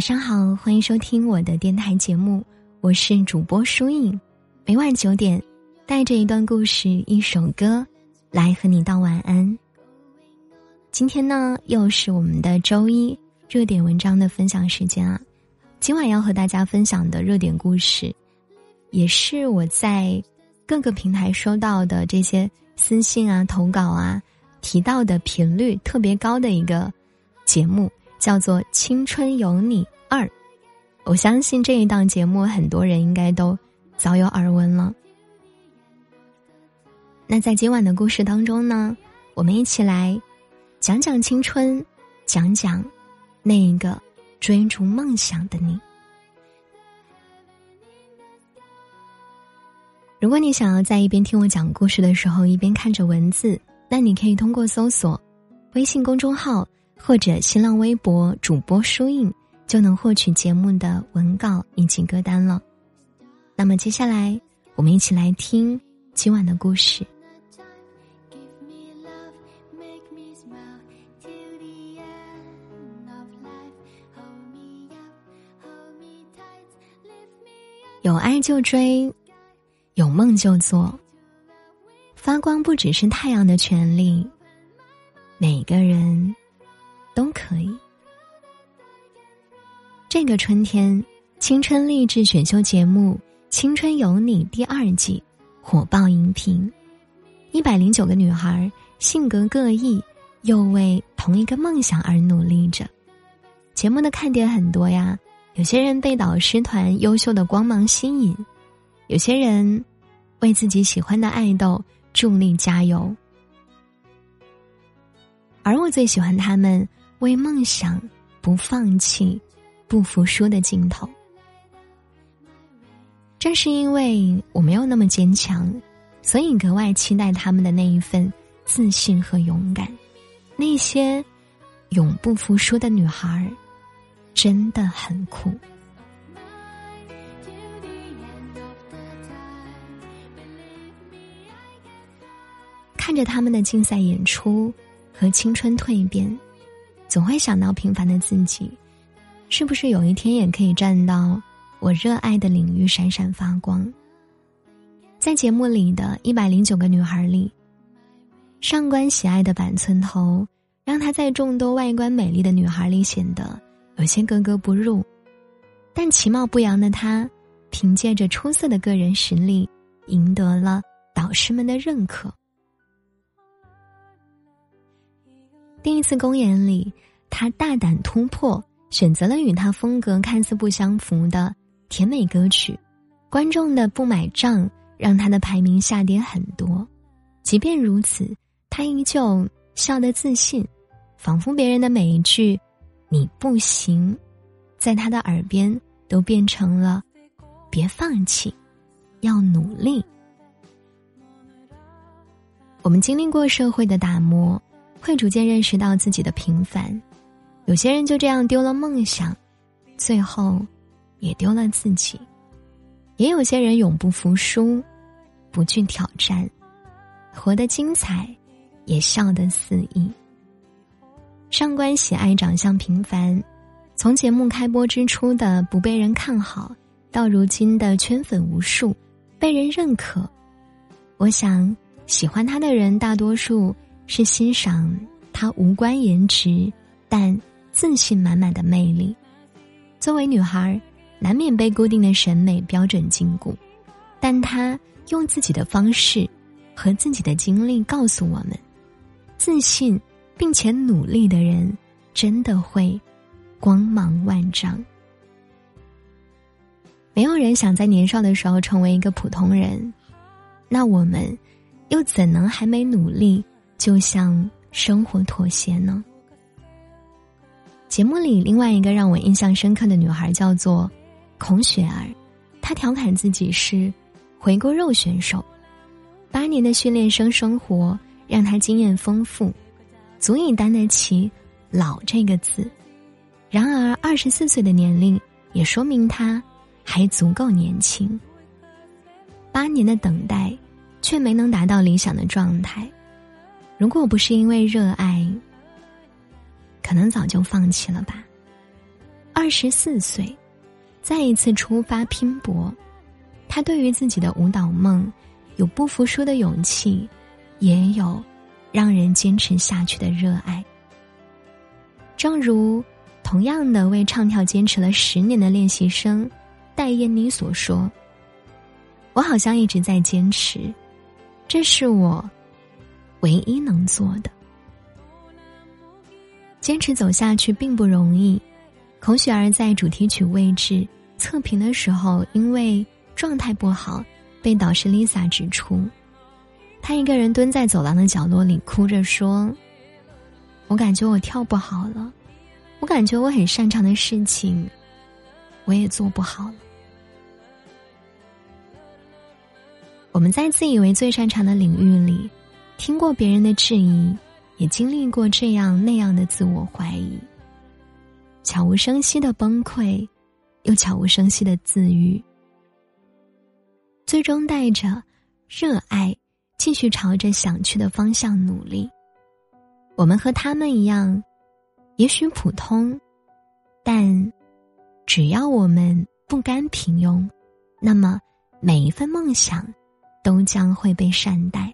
晚上好，欢迎收听我的电台节目，我是主播舒影。每晚九点，带着一段故事、一首歌，来和你道晚安。今天呢，又是我们的周一热点文章的分享时间啊。今晚要和大家分享的热点故事，也是我在各个平台收到的这些私信啊、投稿啊提到的频率特别高的一个节目。叫做《青春有你二》，我相信这一档节目很多人应该都早有耳闻了。那在今晚的故事当中呢，我们一起来讲讲青春，讲讲那一个追逐梦想的你。如果你想要在一边听我讲故事的时候一边看着文字，那你可以通过搜索微信公众号。或者新浪微博主播书印就能获取节目的文稿以及歌单了。那么接下来，我们一起来听今晚的故事。有爱就追，有梦就做。发光不只是太阳的权利，每个人。都可以。这个春天，青春励志选秀节目《青春有你》第二季火爆荧屏，一百零九个女孩性格各异，又为同一个梦想而努力着。节目的看点很多呀，有些人被导师团优秀的光芒吸引，有些人为自己喜欢的爱豆助力加油，而我最喜欢他们。为梦想不放弃、不服输的劲头。正是因为我没有那么坚强，所以格外期待他们的那一份自信和勇敢。那些永不服输的女孩儿，真的很酷。看着他们的竞赛演出和青春蜕变。总会想到平凡的自己，是不是有一天也可以站到我热爱的领域闪闪发光？在节目里的一百零九个女孩里，上官喜爱的板寸头，让她在众多外观美丽的女孩里显得有些格格不入。但其貌不扬的她，凭借着出色的个人实力，赢得了导师们的认可。第一次公演里，他大胆突破，选择了与他风格看似不相符的甜美歌曲。观众的不买账，让他的排名下跌很多。即便如此，他依旧笑得自信，仿佛别人的每一句“你不行”，在他的耳边都变成了“别放弃，要努力”。我们经历过社会的打磨。会逐渐认识到自己的平凡，有些人就这样丢了梦想，最后也丢了自己；也有些人永不服输，不惧挑战，活得精彩，也笑得肆意。上官喜爱长相平凡，从节目开播之初的不被人看好，到如今的圈粉无数，被人认可。我想喜欢他的人大多数。是欣赏她无关颜值，但自信满满的魅力。作为女孩，难免被固定的审美标准禁锢，但她用自己的方式和自己的经历告诉我们：自信并且努力的人，真的会光芒万丈。没有人想在年少的时候成为一个普通人，那我们又怎能还没努力？就向生活妥协呢。节目里另外一个让我印象深刻的女孩叫做孔雪儿，她调侃自己是回锅肉选手，八年的训练生生活让她经验丰富，足以担得起“老”这个字。然而二十四岁的年龄也说明她还足够年轻。八年的等待，却没能达到理想的状态。如果不是因为热爱，可能早就放弃了吧。二十四岁，再一次出发拼搏。他对于自己的舞蹈梦，有不服输的勇气，也有让人坚持下去的热爱。正如同样的为唱跳坚持了十年的练习生戴燕妮所说：“我好像一直在坚持，这是我唯一能做的。坚持走下去并不容易。”孔雪儿在主题曲位置测评的时候，因为状态不好，被导师 Lisa 指出。她一个人蹲在走廊的角落里，哭着说。我感觉我跳不好了，我感觉我很擅长的事情，我也做不好了。我们在自以为最擅长的领域里，听过别人的质疑，也经历过这样那样的自我怀疑，悄无声息的崩溃，又悄无声息的自愈，最终带着热爱，继续朝着想去的方向努力。我们和他们一样，也许普通，但只要我们不甘平庸，那么每一份梦想都将会被善待。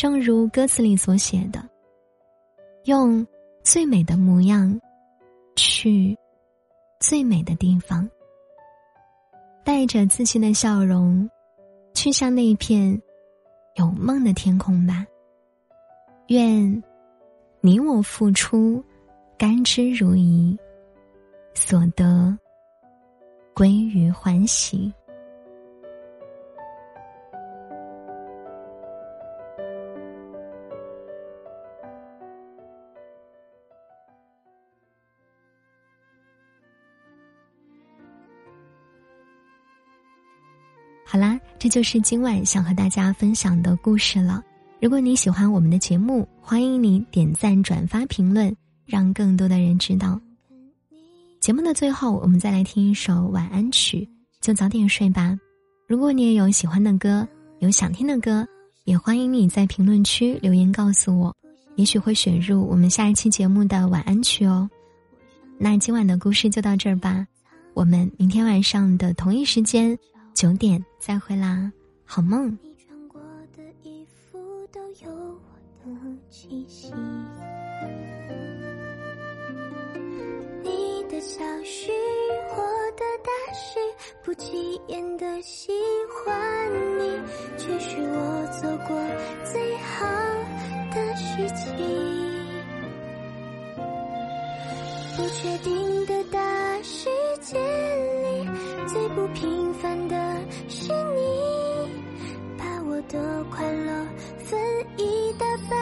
正如歌词里所写的：“用最美的模样去最美的地方，带着自信的笑容去向那一片有梦的天空吧。”愿。你我付出，甘之如饴，所得归于欢喜。好啦，这就是今晚想和大家分享的故事了。如果你喜欢我们的节目，欢迎你点赞、转发、评论，让更多的人知道。节目的最后，我们再来听一首晚安曲，就早点睡吧。如果你也有喜欢的歌，有想听的歌，也欢迎你在评论区留言告诉我，也许会选入我们下一期节目的晚安曲哦。那今晚的故事就到这儿吧，我们明天晚上的同一时间九点再会啦，好梦。你穿过的衣服都有我的气息，你的小许，我的大许，不起眼的喜欢你，却是我做过最好的事情。不确定的，不平凡的是你，把我的快乐分一大半。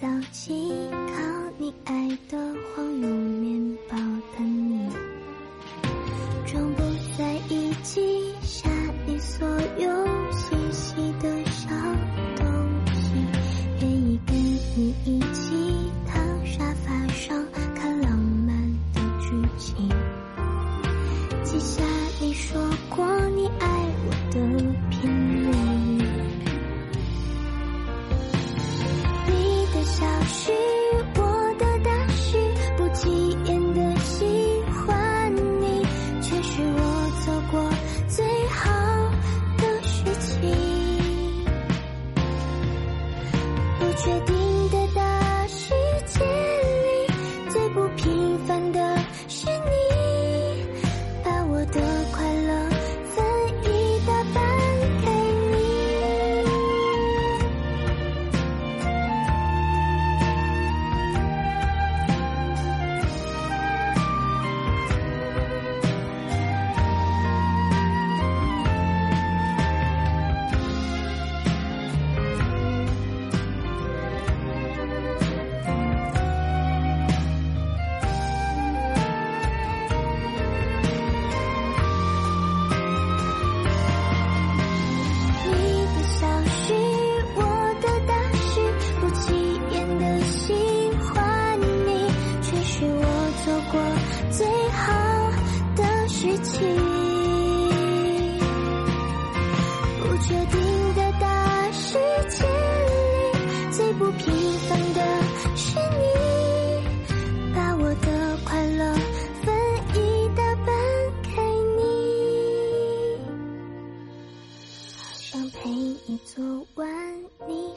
早起，靠你爱的黄油面。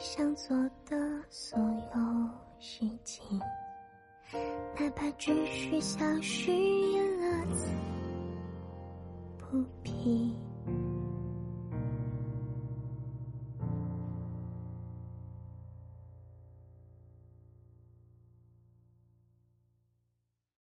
想做的所有事情，哪怕只需消失乐此不疲。